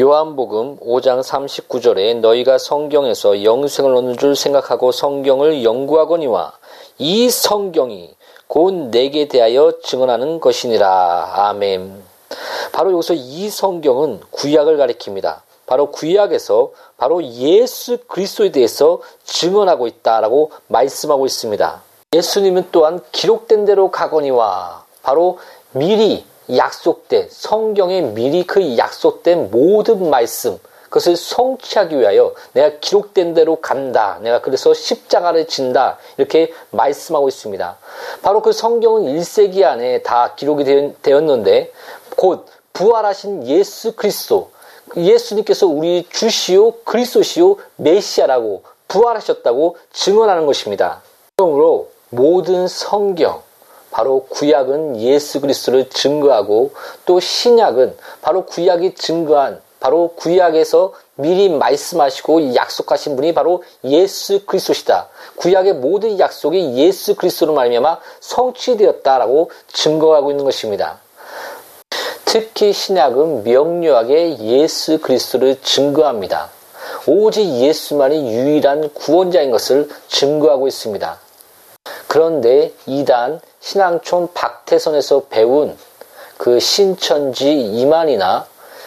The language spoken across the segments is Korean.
요한복음 5장 39절에 너희가 성경에서 영생을 얻는 줄 생각하고 성경을 연구하거니와 이 성경이 곧 내게 대하여 증언하는 것이니라. 아멘. 바로 여기서 이 성경은 구약을 가리킵니다. 바로 구약에서 바로 예수 그리스도에 대해서 증언하고 있다라고 말씀하고 있습니다. 예수님은 또한 기록된 대로 가거니와 바로 미리 약속된 성경에 미리 그 약속된 모든 말씀 그것을 성취하기 위하여 내가 기록된 대로 간다. 내가 그래서 십자가를 진다. 이렇게 말씀하고 있습니다. 바로 그 성경은 1세기 안에 다 기록이 되었는데 곧 부활하신 예수 그리스도 예수님께서 우리 주시오 그리스도시오 메시아라고 부활하셨다고 증언하는 것입니다. 그러므로 모든 성경 바로 구약은 예수 그리스도를 증거하고 또 신약은 바로 구약이 증거한 바로 구약에서 미리 말씀하시고 약속하신 분이 바로 예수 그리스도시다. 구약의 모든 약속이 예수 그리스도로 말미암아 성취되었다라고 증거하고 있는 것입니다. 특히 신약은 명료하게 예수 그리스도를 증거합니다. 오직 예수만이 유일한 구원자인 것을 증거하고 있습니다. 그런데 이단 신앙촌 박태선에서 배운 그 신천지 이만이나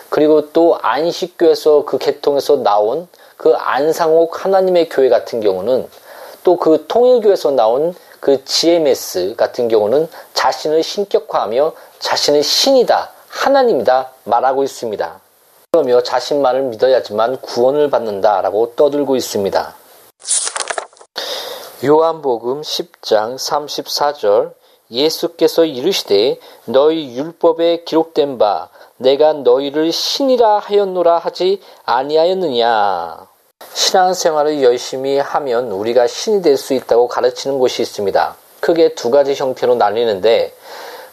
그리고 또 안식교에서 그 개통에서 나온 그 안상옥 하나님의 교회 같은 경우는 또 그 통일교에서 나온 그 GMS 같은 경우는 자신을 신격화하며 자신의 신이다, 하나님이다 말하고 있습니다. 그러며 자신만을 믿어야지만 구원을 받는다라고 떠들고 있습니다. 요한복음 10장 34절 예수께서 이르시되 너희 율법에 기록된 바 내가 너희를 신이라 하였노라 하지 아니하였느냐. 신앙생활을 열심히 하면 우리가 신이 될 수 있다고 가르치는 곳이 있습니다. 크게 두 가지 형태로 나뉘는데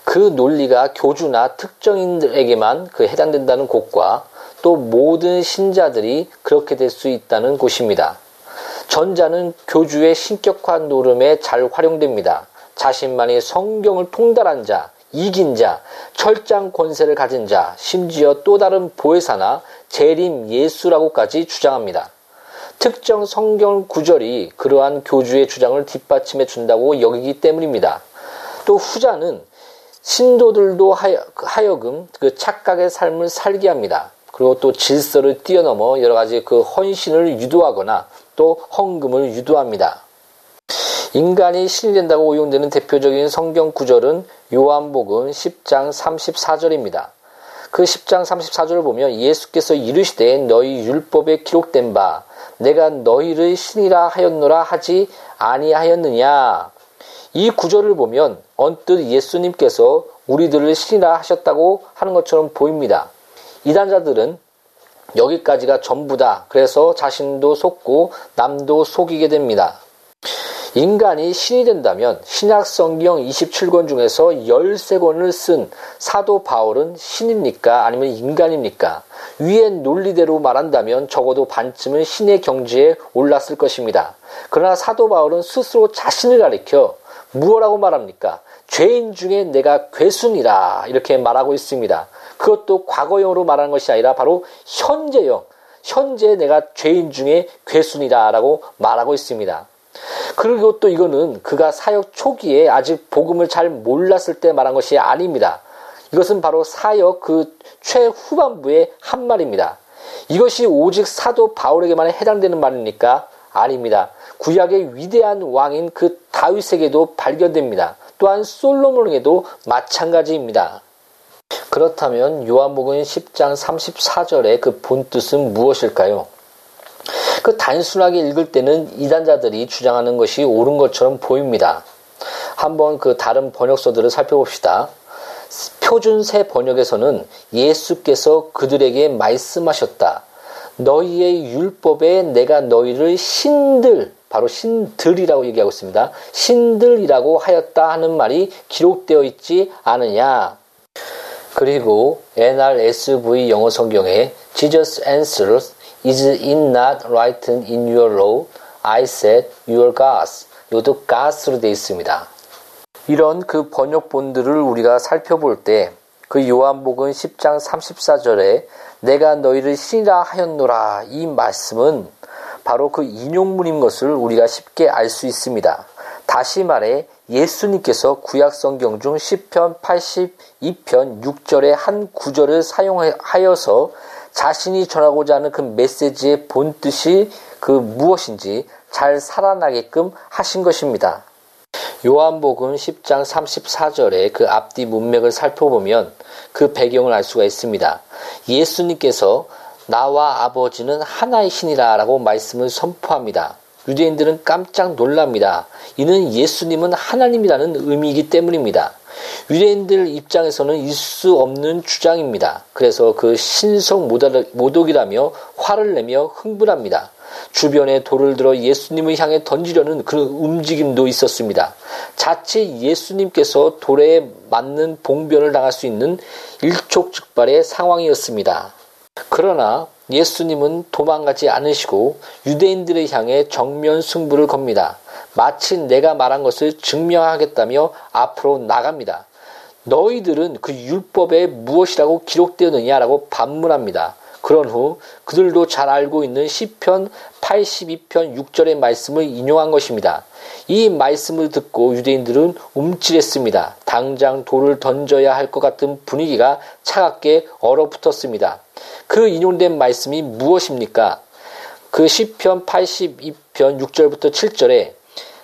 그 논리가 교주나 특정인들에게만 그 해당된다는 곳과 또 모든 신자들이 그렇게 될 수 있다는 곳입니다. 전자는 교주의 신격화 노름에 잘 활용됩니다. 자신만이 성경을 통달한 자, 이긴 자, 철장 권세를 가진 자, 심지어 또 다른 보혜사나 재림 예수라고까지 주장합니다. 특정 성경 구절이 그러한 교주의 주장을 뒷받침해 준다고 여기기 때문입니다. 또 후자는 신도들도 하여 금 그 착각의 삶을 살게 합니다. 그리고 또 질서를 뛰어넘어 여러 가지 그 헌신을 유도하거나 또 헌금을 유도합니다. 인간이 신이 된다고 오용되는 대표적인 성경 구절은 요한복음 10장 34절입니다. 그 10장 34절을 보면 예수께서 이르시되 너희 율법에 기록된 바 내가 너희를 신이라 하였노라 하지 아니하였느냐. 이 구절을 보면 언뜻 예수님께서 우리들을 신이라 하셨다고 하는 것처럼 보입니다. 이단자들은 여기까지가 전부다. 그래서 자신도 속고 남도 속이게 됩니다. 인간이 신이 된다면 신약 성경 27권 중에서 13권을 쓴 사도 바울은 신입니까? 아니면 인간입니까? 위의 논리대로 말한다면 적어도 반쯤은 신의 경지에 올랐을 것입니다. 그러나 사도 바울은 스스로 자신을 가리켜 무엇라고 말합니까? 죄인 중에 내가 괴순이라 이렇게 말하고 있습니다. 그것도 과거형으로 말하는 것이 아니라 바로 현재형, 현재 내가 죄인 중에 괴순이다라고 말하고 있습니다. 그리고 또 이거는 그가 사역 초기에 아직 복음을 잘 몰랐을 때 말한 것이 아닙니다. 이것은 바로 사역 그 최후반부의 한 말입니다. 이것이 오직 사도 바울에게만 해당되는 말입니까? 아닙니다. 구약의 위대한 왕인 그 다윗에게도 발견됩니다. 또한 솔로몬에게도 마찬가지입니다. 그렇다면 요한복음 10장 34절의 그 본뜻은 무엇일까요? 그 단순하게 읽을 때는 이단자들이 주장하는 것이 옳은 것처럼 보입니다. 한번 그 다른 번역서들을 살펴봅시다. 표준 새 번역에서는 예수께서 그들에게 말씀하셨다. 너희의 율법에 내가 너희를 신들, 바로 신들이라고 얘기하고 있습니다. 신들이라고 하였다 하는 말이 기록되어 있지 않으냐. 그리고 NRSV 영어 성경에 Jesus answers Is it not written in your law? I said your gods. 이것도 gods로 되어 있습니다. 이런 그 번역본들을 우리가 살펴볼 때 그 요한복음 10장 34절에 내가 너희를 신이라 하였노라 이 말씀은 바로 그 인용문인 것을 우리가 쉽게 알 수 있습니다. 다시 말해 예수님께서 구약 성경 중 10편 82편 6절의 한 구절을 사용하여서 자신이 전하고자 하는 그 메시지의 본 뜻이 그 무엇인지 잘 살아나게끔 하신 것입니다. 요한복음 10장 34절의 그 앞뒤 문맥을 살펴보면 그 배경을 알 수가 있습니다. 예수님께서 나와 아버지는 하나이신이라 라고 말씀을 선포합니다. 유대인들은 깜짝 놀랍니다. 이는 예수님은 하나님이라는 의미이기 때문입니다. 유대인들 입장에서는 있을 수 없는 주장입니다. 그래서 그 신성 모독이라며 화를 내며 흥분합니다. 주변에 돌을 들어 예수님을 향해 던지려는 그런 움직임도 있었습니다. 자칫 예수님께서 돌에 맞는 봉변을 당할 수 있는 일촉즉발의 상황이었습니다. 그러나 예수님은 도망가지 않으시고 유대인들을 향해 정면 승부를 겁니다. 마치 내가 말한 것을 증명하겠다며 앞으로 나갑니다. 너희들은 그 율법에 무엇이라고 기록되었느냐라고 반문합니다. 그런 후 그들도 잘 알고 있는 시편 82편 6절의 말씀을 인용한 것입니다. 이 말씀을 듣고 유대인들은 움찔했습니다. 당장 돌을 던져야 할 것 같은 분위기가 차갑게 얼어붙었습니다. 그 인용된 말씀이 무엇입니까? 그 시편 82편 6절부터 7절에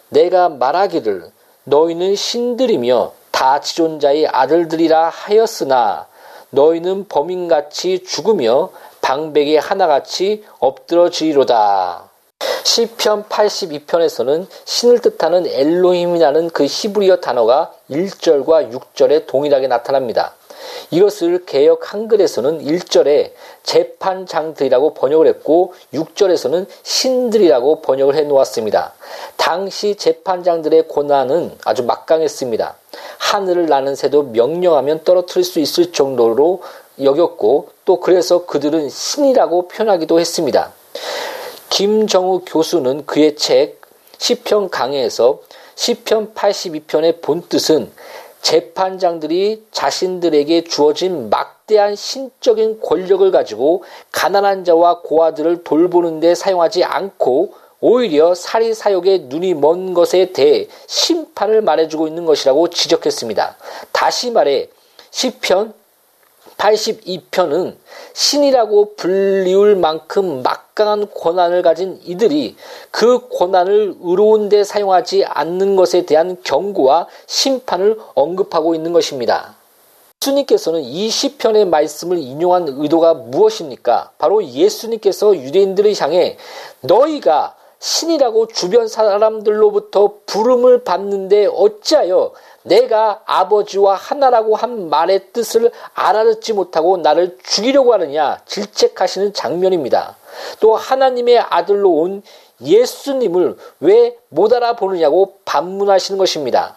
내가 말하기를 너희는 신들이며 다 지존자의 아들들이라 하였으나 너희는 범인같이 죽으며 방백이 하나같이 엎드러지리로다. 시편 82편에서는 신을 뜻하는 엘로힘이라는 그 히브리어 단어가 1절과 6절에 동일하게 나타납니다. 이것을 개혁 한글에서는 1절에 재판장들이라고 번역을 했고 6절에서는 신들이라고 번역을 해 놓았습니다. 당시 재판장들의 고난은 아주 막강했습니다. 하늘을 나는 새도 명령하면 떨어뜨릴 수 있을 정도로 여겼고 또 그래서 그들은 신이라고 표현하기도 했습니다. 김정우 교수는 그의 책 시편 강해에서 시편 82편의 본뜻은 재판장들이 자신들에게 주어진 막대한 신적인 권력을 가지고 가난한 자와 고아들을 돌보는 데 사용하지 않고 오히려 사리 사욕에 눈이 먼 것에 대해 심판을 말해주고 있는 것이라고 지적했습니다. 다시 말해 시편 82편은 신이라고 불리울 만큼 막 강한 권한을 가진 이들이 그 권한을 의로운 데 사용하지 않는 것에 대한 경고와 심판을 언급하고 있는 것입니다. 예수님께서는 이 시편의 말씀을 인용한 의도가 무엇입니까? 바로 예수님께서 유대인들을 향해 너희가 신이라고 주변 사람들로부터 부름을 받는데 어찌하여 내가 아버지와 하나라고 한 말의 뜻을 알아듣지 못하고 나를 죽이려고 하느냐 질책하시는 장면입니다. 또 하나님의 아들로 온 예수님을 왜 못 알아보느냐고 반문하시는 것입니다.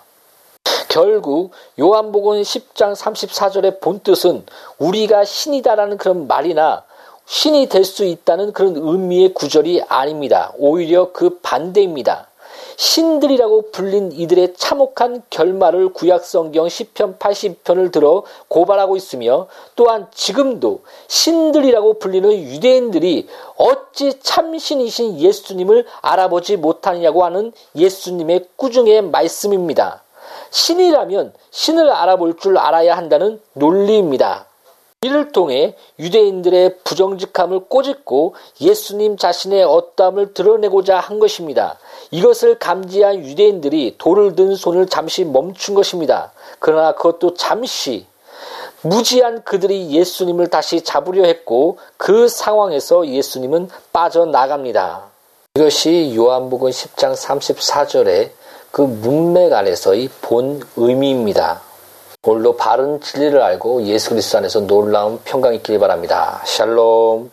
결국 요한복음 10장 34절의 본뜻은 우리가 신이다라는 그런 말이나 신이 될 수 있다는 그런 의미의 구절이 아닙니다. 오히려 그 반대입니다. 신들이라고 불린 이들의 참혹한 결말을 구약성경 10편 80편을 들어 고발하고 있으며 또한 지금도 신들이라고 불리는 유대인들이 어찌 참신이신 예수님을 알아보지 못하느냐고 하는 예수님의 꾸중의 말씀입니다. 신이라면 신을 알아볼 줄 알아야 한다는 논리입니다. 이를 통해 유대인들의 부정직함을 꼬집고 예수님 자신의 어담을 드러내고자 한 것입니다. 이것을 감지한 유대인들이 돌을 든 손을 잠시 멈춘 것입니다. 그러나 그것도 잠시 무지한 그들이 예수님을 다시 잡으려 했고 그 상황에서 예수님은 빠져나갑니다. 이것이 요한복음 10장 34절의 그 문맥 안에서의 본 의미입니다. 오늘도 바른 진리를 알고 예수 그리스도 안에서 놀라운 평강 있기를 바랍니다. 샬롬.